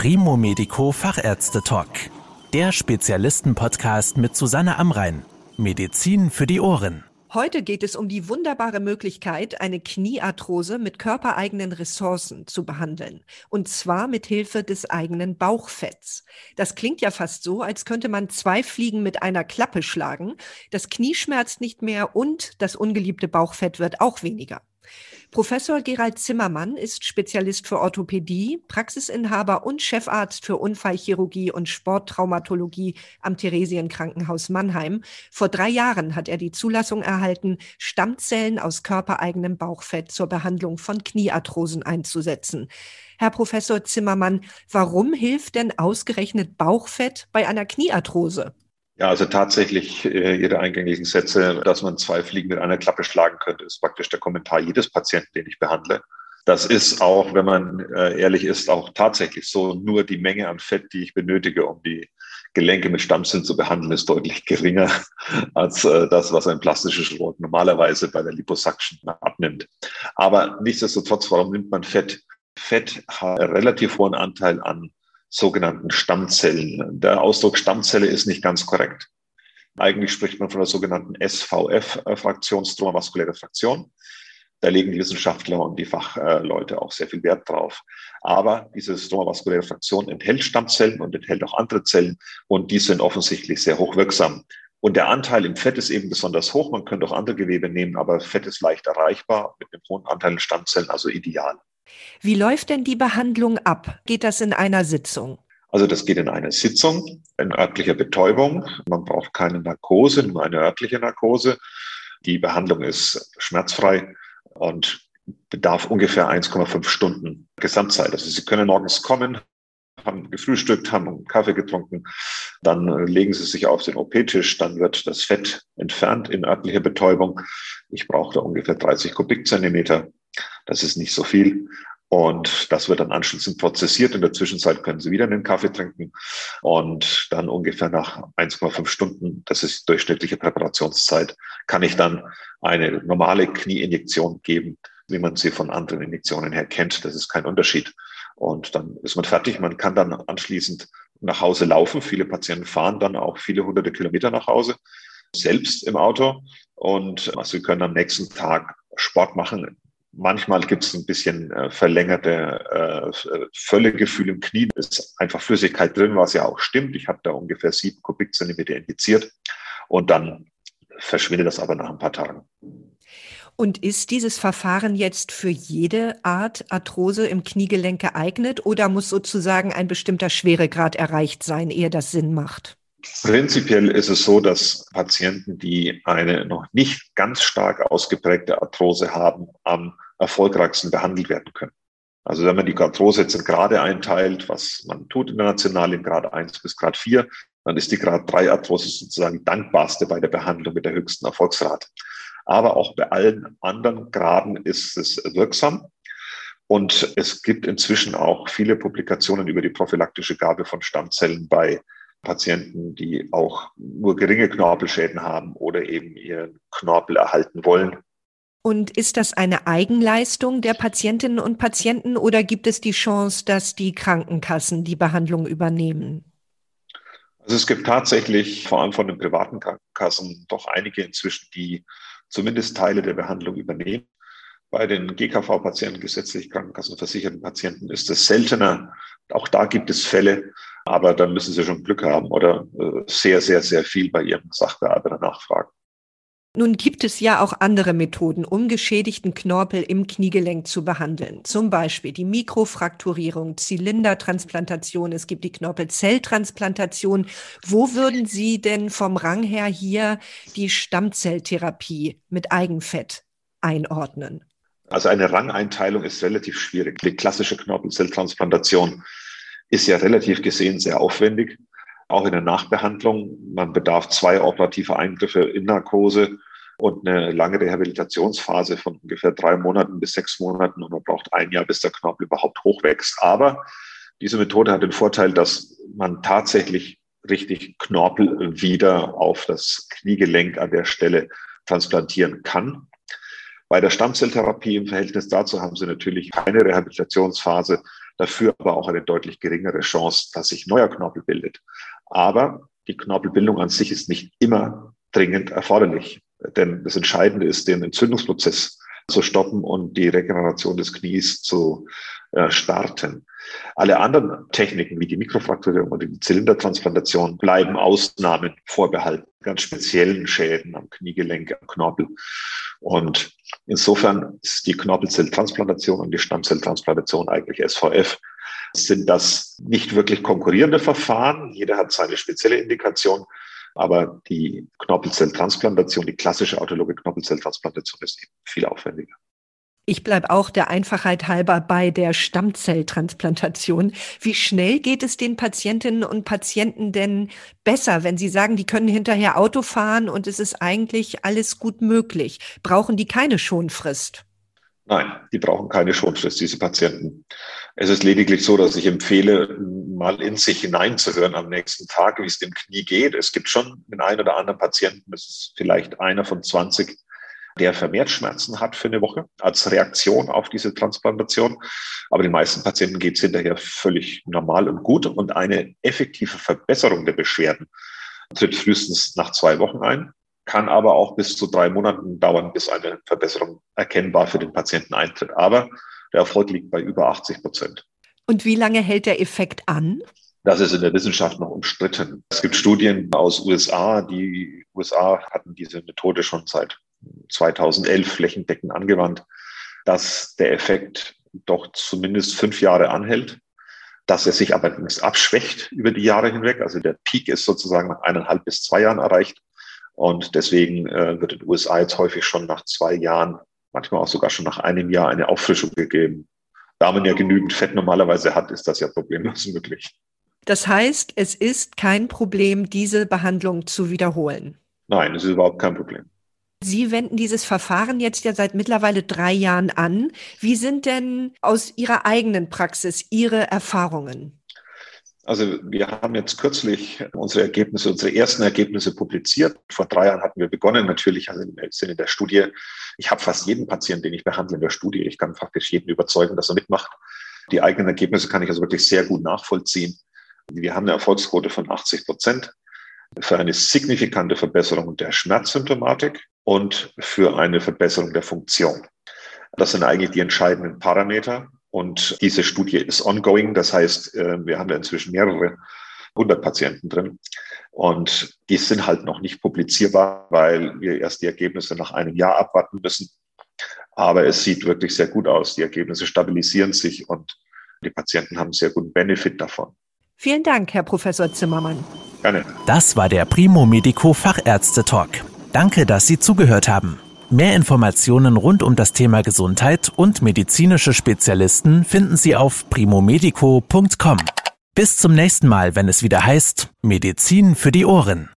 Primo Medico Fachärzte Talk. Der Spezialisten-Podcast mit Susanne Amrein. Medizin für die Ohren. Heute geht es um die wunderbare Möglichkeit, eine Kniearthrose mit körpereigenen Ressourcen zu behandeln. Und zwar mit Hilfe des eigenen Bauchfetts. Das klingt ja fast so, als könnte man zwei Fliegen mit einer Klappe schlagen. Das Knie schmerzt nicht mehr und das ungeliebte Bauchfett wird auch weniger. Professor Gerald Zimmermann ist Spezialist für Orthopädie, Praxisinhaber und Chefarzt für Unfallchirurgie und Sporttraumatologie am Theresienkrankenhaus Mannheim. Vor drei Jahren hat er die Zulassung erhalten, Stammzellen aus körpereigenem Bauchfett zur Behandlung von Kniearthrosen einzusetzen. Herr Professor Zimmermann, warum hilft denn ausgerechnet Bauchfett bei einer Kniearthrose? Ja, also tatsächlich äh, Ihre eingängigen Sätze, dass man zwei Fliegen mit einer Klappe schlagen könnte, ist praktisch der Kommentar jedes Patienten, den ich behandle. Das ist auch, wenn man äh, ehrlich ist, auch tatsächlich so. Nur die Menge an Fett, die ich benötige, um die Gelenke mit Stammzellen zu behandeln, ist deutlich geringer als äh, das, was ein plastisches Chirurg normalerweise bei der Liposuction abnimmt. Aber nichtsdestotrotz, warum nimmt man Fett? Fett hat einen relativ hohen Anteil an sogenannten Stammzellen. Der Ausdruck Stammzelle ist nicht ganz korrekt. Eigentlich spricht man von der sogenannten SVF-Fraktion, stromavaskuläre Fraktion. Da legen die Wissenschaftler und die Fachleute auch sehr viel Wert drauf. Aber diese stromavaskuläre Fraktion enthält Stammzellen und enthält auch andere Zellen und die sind offensichtlich sehr hochwirksam. Und der Anteil im Fett ist eben besonders hoch. Man könnte auch andere Gewebe nehmen, aber Fett ist leicht erreichbar mit einem hohen Anteil an Stammzellen, also ideal. Wie läuft denn die Behandlung ab? Geht das in einer Sitzung? Also das geht in einer Sitzung, in örtlicher Betäubung. Man braucht keine Narkose, nur eine örtliche Narkose. Die Behandlung ist schmerzfrei und bedarf ungefähr 1,5 Stunden Gesamtzeit. Also Sie können morgens kommen, haben gefrühstückt, haben einen Kaffee getrunken, dann legen Sie sich auf den OP-Tisch, dann wird das Fett entfernt in örtlicher Betäubung. Ich brauche da ungefähr 30 Kubikzentimeter. Das ist nicht so viel. Und das wird dann anschließend prozessiert. In der Zwischenzeit können Sie wieder einen Kaffee trinken. Und dann ungefähr nach 1,5 Stunden, das ist die durchschnittliche Präparationszeit, kann ich dann eine normale Knieinjektion geben, wie man sie von anderen Injektionen her kennt. Das ist kein Unterschied. Und dann ist man fertig. Man kann dann anschließend nach Hause laufen. Viele Patienten fahren dann auch viele hunderte Kilometer nach Hause, selbst im Auto. Und also Sie können am nächsten Tag Sport machen, Manchmal gibt es ein bisschen äh, verlängerte äh, Völlegefühl im Knie. Es ist einfach Flüssigkeit drin, was ja auch stimmt. Ich habe da ungefähr sieben Kubikzentimeter injiziert und dann verschwindet das aber nach ein paar Tagen. Und ist dieses Verfahren jetzt für jede Art Arthrose im Kniegelenk geeignet oder muss sozusagen ein bestimmter Schweregrad erreicht sein, ehe das Sinn macht? Prinzipiell ist es so, dass Patienten, die eine noch nicht ganz stark ausgeprägte Arthrose haben, am erfolgreichsten behandelt werden können. Also wenn man die Arthrose jetzt in Grade einteilt, was man tut international in Grad 1 bis Grad 4, dann ist die Grad 3 Arthrose sozusagen dankbarste bei der Behandlung mit der höchsten Erfolgsrate. Aber auch bei allen anderen Graden ist es wirksam. Und es gibt inzwischen auch viele Publikationen über die prophylaktische Gabe von Stammzellen bei Patienten, die auch nur geringe Knorpelschäden haben oder eben ihren Knorpel erhalten wollen. Und ist das eine Eigenleistung der Patientinnen und Patienten oder gibt es die Chance, dass die Krankenkassen die Behandlung übernehmen? Also es gibt tatsächlich vor allem von den privaten Krankenkassen doch einige inzwischen, die zumindest Teile der Behandlung übernehmen. Bei den GKV-Patienten, gesetzlich krankenkassenversicherten Patienten, ist es seltener. Auch da gibt es Fälle, aber dann müssen Sie schon Glück haben oder sehr, sehr, sehr viel bei Ihrem Sachbearbeiter nachfragen. Nun gibt es ja auch andere Methoden, um geschädigten Knorpel im Kniegelenk zu behandeln. Zum Beispiel die Mikrofrakturierung, Zylindertransplantation, es gibt die Knorpelzelltransplantation. Wo würden Sie denn vom Rang her hier die Stammzelltherapie mit Eigenfett einordnen? Also eine Rangeinteilung ist relativ schwierig. Die klassische Knorpelzelltransplantation ist ja relativ gesehen sehr aufwendig, auch in der Nachbehandlung. Man bedarf zwei operative Eingriffe in Narkose und eine lange Rehabilitationsphase von ungefähr drei Monaten bis sechs Monaten und man braucht ein Jahr, bis der Knorpel überhaupt hochwächst. Aber diese Methode hat den Vorteil, dass man tatsächlich richtig Knorpel wieder auf das Kniegelenk an der Stelle transplantieren kann. Bei der Stammzelltherapie im Verhältnis dazu haben Sie natürlich keine Rehabilitationsphase. Dafür aber auch eine deutlich geringere Chance, dass sich neuer Knorpel bildet. Aber die Knorpelbildung an sich ist nicht immer dringend erforderlich. Denn das Entscheidende ist, den Entzündungsprozess zu stoppen und die Regeneration des Knies zu äh, starten. Alle anderen Techniken wie die Mikrofrakturierung oder die Zylindertransplantation bleiben Ausnahmen vorbehalten, ganz speziellen Schäden am Kniegelenk, am Knorpel. Und insofern ist die Knorpelzelltransplantation und die Stammzelltransplantation eigentlich SVF sind das nicht wirklich konkurrierende Verfahren. Jeder hat seine spezielle Indikation. Aber die Knorpelzelltransplantation, die klassische autologe Knorpelzelltransplantation ist eben viel aufwendiger. Ich bleibe auch der Einfachheit halber bei der Stammzelltransplantation. Wie schnell geht es den Patientinnen und Patienten denn besser, wenn sie sagen, die können hinterher Auto fahren und es ist eigentlich alles gut möglich? Brauchen die keine Schonfrist? Nein, die brauchen keine Schonfrist, diese Patienten. Es ist lediglich so, dass ich empfehle, mal in sich hineinzuhören am nächsten Tag, wie es dem Knie geht. Es gibt schon den einen oder anderen Patienten, das ist vielleicht einer von 20, der vermehrt Schmerzen hat für eine Woche als Reaktion auf diese Transplantation. Aber den meisten Patienten geht es hinterher völlig normal und gut. Und eine effektive Verbesserung der Beschwerden tritt frühestens nach zwei Wochen ein kann aber auch bis zu drei Monaten dauern, bis eine Verbesserung erkennbar für den Patienten eintritt. Aber der Erfolg liegt bei über 80 Prozent. Und wie lange hält der Effekt an? Das ist in der Wissenschaft noch umstritten. Es gibt Studien aus USA, die USA hatten diese Methode schon seit 2011 flächendeckend angewandt, dass der Effekt doch zumindest fünf Jahre anhält, dass er sich aber abschwächt über die Jahre hinweg. Also der Peak ist sozusagen nach eineinhalb bis zwei Jahren erreicht und deswegen äh, wird in den USA jetzt häufig schon nach zwei Jahren, manchmal auch sogar schon nach einem Jahr eine Auffrischung gegeben. Da man ja genügend Fett normalerweise hat, ist das ja problemlos möglich. Das heißt, es ist kein Problem, diese Behandlung zu wiederholen. Nein, es ist überhaupt kein Problem. Sie wenden dieses Verfahren jetzt ja seit mittlerweile drei Jahren an. Wie sind denn aus Ihrer eigenen Praxis Ihre Erfahrungen? Also wir haben jetzt kürzlich unsere Ergebnisse, unsere ersten Ergebnisse publiziert. Vor drei Jahren hatten wir begonnen, natürlich also im Sinne der Studie. Ich habe fast jeden Patienten, den ich behandle in der Studie. Ich kann faktisch jeden überzeugen, dass er mitmacht. Die eigenen Ergebnisse kann ich also wirklich sehr gut nachvollziehen. Wir haben eine Erfolgsquote von 80 Prozent für eine signifikante Verbesserung der Schmerzsymptomatik und für eine Verbesserung der Funktion. Das sind eigentlich die entscheidenden Parameter. Und diese Studie ist ongoing. Das heißt, äh, wir haben da inzwischen mehrere hundert Patienten drin. Und die sind halt noch nicht publizierbar, weil wir erst die Ergebnisse nach einem Jahr abwarten müssen. Aber es sieht wirklich sehr gut aus. Die Ergebnisse stabilisieren sich und die Patienten haben sehr guten Benefit davon. Vielen Dank, Herr Professor Zimmermann. Gerne. Das war der Primo Medico Fachärzte Talk. Danke, dass Sie zugehört haben. Mehr Informationen rund um das Thema Gesundheit und medizinische Spezialisten finden Sie auf primomedico.com. Bis zum nächsten Mal, wenn es wieder heißt Medizin für die Ohren.